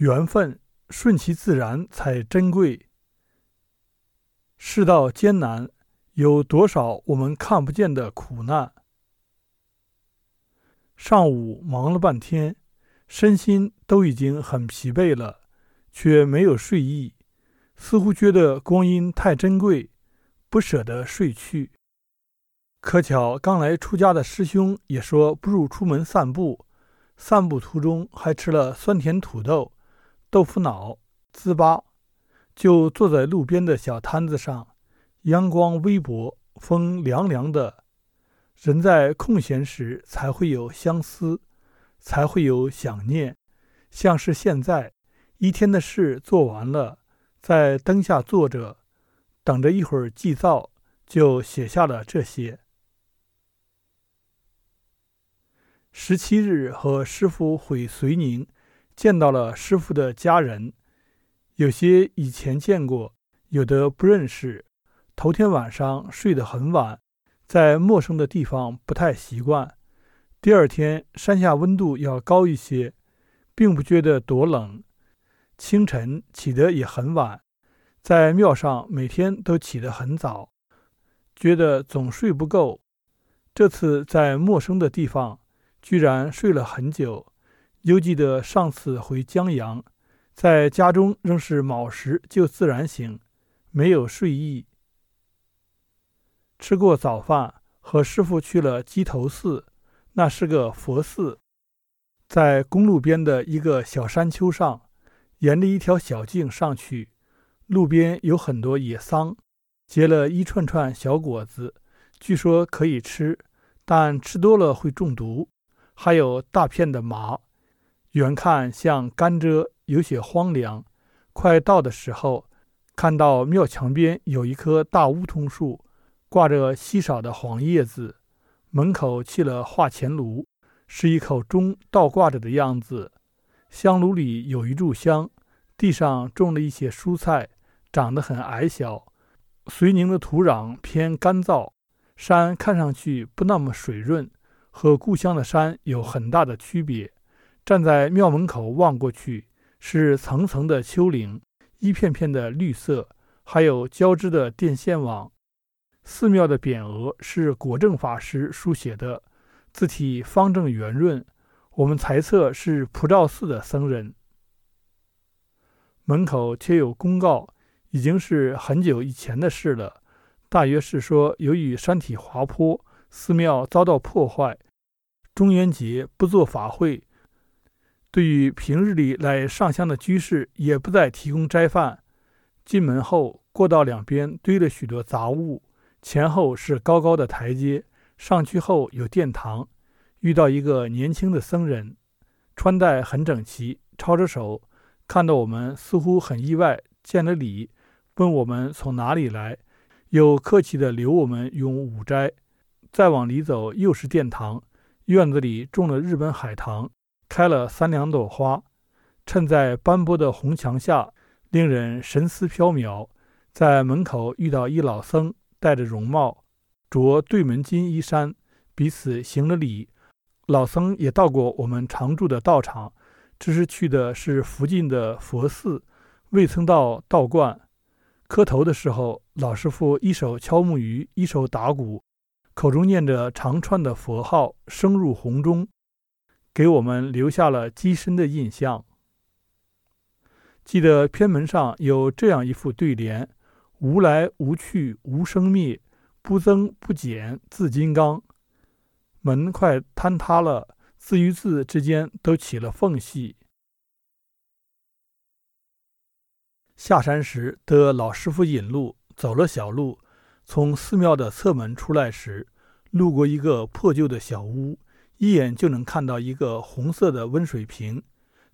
缘分顺其自然才珍贵。世道艰难，有多少我们看不见的苦难？上午忙了半天，身心都已经很疲惫了，却没有睡意，似乎觉得光阴太珍贵，不舍得睡去。可巧刚来出家的师兄也说，不如出门散步。散步途中还吃了酸甜土豆。豆腐脑、糍粑，就坐在路边的小摊子上，阳光微薄，风凉凉的。人在空闲时才会有相思，才会有想念。像是现在，一天的事做完了，在灯下坐着，等着一会儿祭灶，就写下了这些。十七日和师傅回绥宁。见到了师傅的家人，有些以前见过，有的不认识。头天晚上睡得很晚，在陌生的地方不太习惯。第二天山下温度要高一些，并不觉得多冷。清晨起得也很晚，在庙上每天都起得很早，觉得总睡不够。这次在陌生的地方，居然睡了很久。犹记得上次回江阳，在家中仍是卯时就自然醒，没有睡意。吃过早饭，和师傅去了鸡头寺，那是个佛寺，在公路边的一个小山丘上，沿着一条小径上去，路边有很多野桑，结了一串串小果子，据说可以吃，但吃多了会中毒。还有大片的麻。远看像甘蔗，有些荒凉。快到的时候，看到庙墙边有一棵大梧桐树，挂着稀少的黄叶子。门口砌了化钱炉，是一口钟倒挂着的样子。香炉里有一炷香，地上种了一些蔬菜，长得很矮小。绥宁的土壤偏干燥，山看上去不那么水润，和故乡的山有很大的区别。站在庙门口望过去，是层层的丘陵，一片片的绿色，还有交织的电线网。寺庙的匾额是果正法师书写的，字体方正圆润，我们猜测是普照寺的僧人。门口贴有公告，已经是很久以前的事了，大约是说由于山体滑坡，寺庙遭到破坏，中元节不做法会。对于平日里来上香的居士，也不再提供斋饭。进门后，过道两边堆了许多杂物，前后是高高的台阶，上去后有殿堂。遇到一个年轻的僧人，穿戴很整齐，抄着手，看到我们似乎很意外，见了礼，问我们从哪里来，又客气地留我们用午斋。再往里走，又是殿堂，院子里种了日本海棠。开了三两朵花，衬在斑驳的红墙下，令人神思飘渺。在门口遇到一老僧，戴着绒帽，着对门金衣衫，彼此行了礼。老僧也到过我们常住的道场，只是去的是附近的佛寺，未曾到道观。磕头的时候，老师傅一手敲木鱼，一手打鼓，口中念着长串的佛号，升入红中。给我们留下了极深的印象。记得偏门上有这样一副对联：“无来无去无生灭，不增不减自金刚。”门快坍塌了，字与字之间都起了缝隙。下山时得老师傅引路，走了小路，从寺庙的侧门出来时，路过一个破旧的小屋。一眼就能看到一个红色的温水瓶，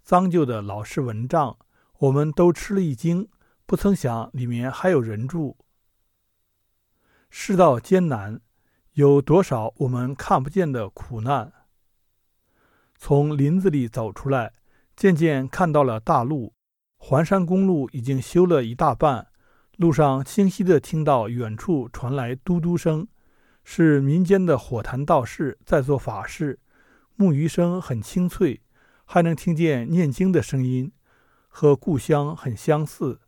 脏旧的老式蚊帐，我们都吃了一惊，不曾想里面还有人住。世道艰难，有多少我们看不见的苦难？从林子里走出来，渐渐看到了大路，环山公路已经修了一大半，路上清晰地听到远处传来嘟嘟声。是民间的火坛道士在做法事，木鱼声很清脆，还能听见念经的声音。和故乡很相似。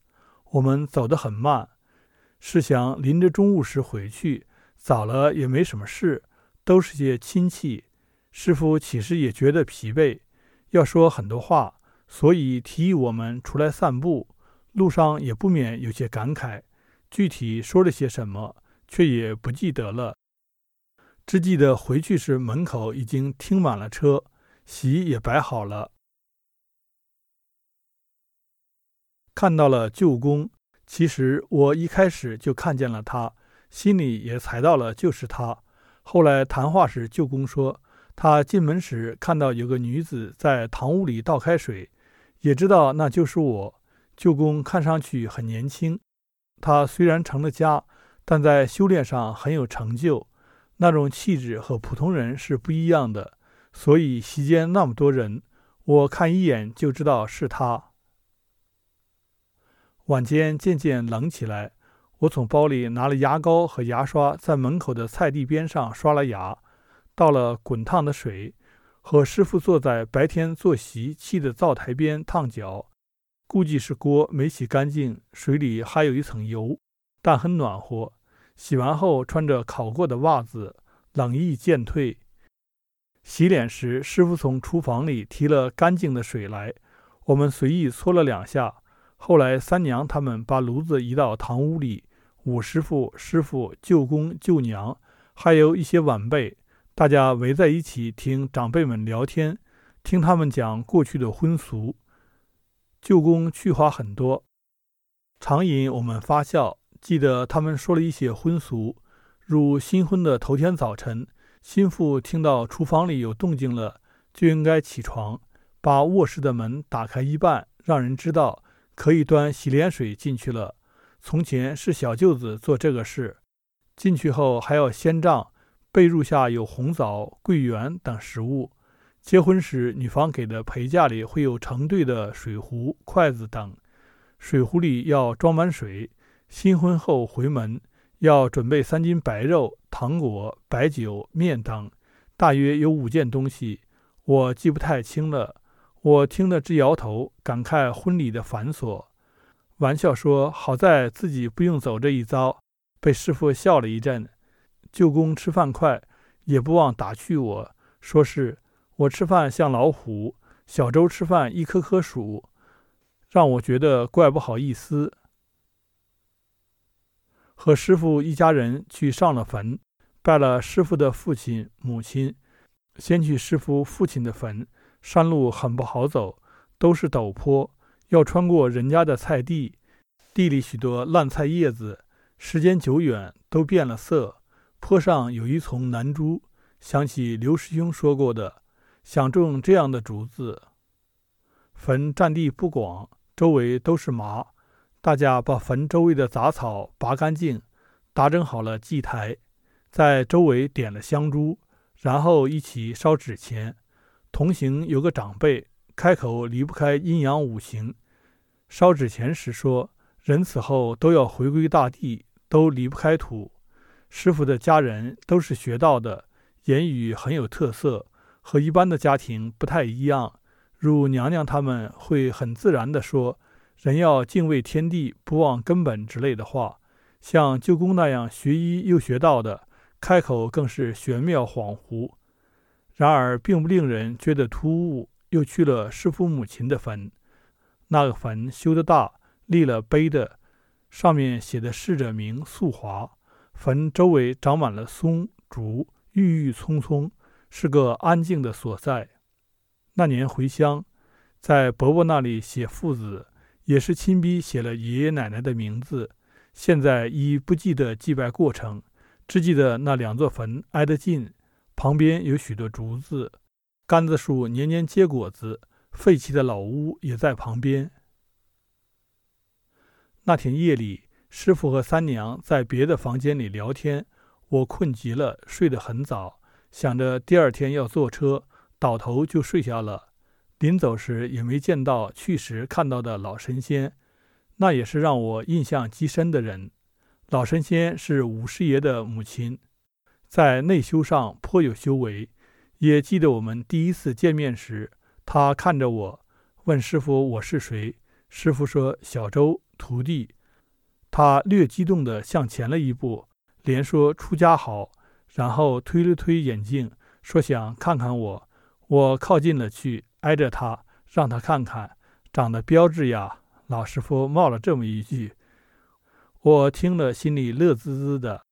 我们走得很慢，是想临着中午时回去，早了也没什么事，都是些亲戚。师傅其实也觉得疲惫，要说很多话，所以提议我们出来散步。路上也不免有些感慨，具体说了些什么，却也不记得了。只记得回去时门口已经停满了车，席也摆好了。看到了舅公，其实我一开始就看见了他，心里也猜到了就是他。后来谈话时，舅公说。他进门时看到有个女子在堂屋里倒开水，也知道那就是我。舅公看上去很年轻，他虽然成了家，但在修炼上很有成就，那种气质和普通人是不一样的。所以席间那么多人，我看一眼就知道是他。晚间渐渐冷起来，我从包里拿了牙膏和牙刷，在门口的菜地边上刷了牙。倒了滚烫的水，和师傅坐在白天坐席砌的灶台边烫脚，估计是锅没洗干净，水里还有一层油，但很暖和。洗完后穿着烤过的袜子，冷意渐退。洗脸时，师傅从厨房里提了干净的水来，我们随意搓了两下。后来三娘他们把炉子移到堂屋里，五师傅、师傅、舅公、舅娘，还有一些晚辈。大家围在一起听长辈们聊天，听他们讲过去的婚俗。舅公趣话很多，常引我们发笑。记得他们说了一些婚俗，如新婚的头天早晨，新妇听到厨房里有动静了，就应该起床，把卧室的门打开一半，让人知道可以端洗脸水进去了。从前是小舅子做这个事，进去后还要先帐。被褥下有红枣、桂圆等食物。结婚时，女方给的陪嫁里会有成对的水壶、筷子等，水壶里要装满水。新婚后回门要准备三斤白肉、糖果、白酒、面等，大约有五件东西，我记不太清了。我听得直摇头，感慨婚礼的繁琐，玩笑说：“好在自己不用走这一遭。”被师傅笑了一阵。舅公吃饭快，也不忘打趣我说：“是我吃饭像老虎，小周吃饭一颗颗数，让我觉得怪不好意思。”和师傅一家人去上了坟，拜了师傅的父亲母亲。先去师傅父亲的坟，山路很不好走，都是陡坡，要穿过人家的菜地，地里许多烂菜叶子，时间久远都变了色。坡上有一丛南竹，想起刘师兄说过的，想种这样的竹子。坟占地不广，周围都是麻，大家把坟周围的杂草拔干净，打整好了祭台，在周围点了香烛，然后一起烧纸钱。同行有个长辈，开口离不开阴阳五行。烧纸钱时说，人死后都要回归大地，都离不开土。师傅的家人都是学道的，言语很有特色，和一般的家庭不太一样。如娘娘他们会很自然地说“人要敬畏天地，不忘根本”之类的话。像舅公那样学医又学道的，开口更是玄妙恍惚，然而并不令人觉得突兀。又去了师傅母亲的坟，那个坟修得大，立了碑的，上面写的逝者名素华。坟周围长满了松竹，郁郁葱葱，是个安静的所在。那年回乡，在伯伯那里写父子，也是亲笔写了爷爷奶奶的名字。现在已不记得祭拜过程，只记得那两座坟挨得近，旁边有许多竹子，柑子树年年结果子，废弃的老屋也在旁边。那天夜里。师傅和三娘在别的房间里聊天，我困极了，睡得很早，想着第二天要坐车，倒头就睡下了。临走时也没见到去时看到的老神仙，那也是让我印象极深的人。老神仙是五师爷的母亲，在内修上颇有修为。也记得我们第一次见面时，他看着我，问师傅我是谁，师傅说：“小周，徒弟。”他略激动地向前了一步，连说：“出家好。”然后推了推眼镜，说：“想看看我。”我靠近了去，挨着他，让他看看，长得标致呀。老师傅冒了这么一句，我听了心里乐滋滋的。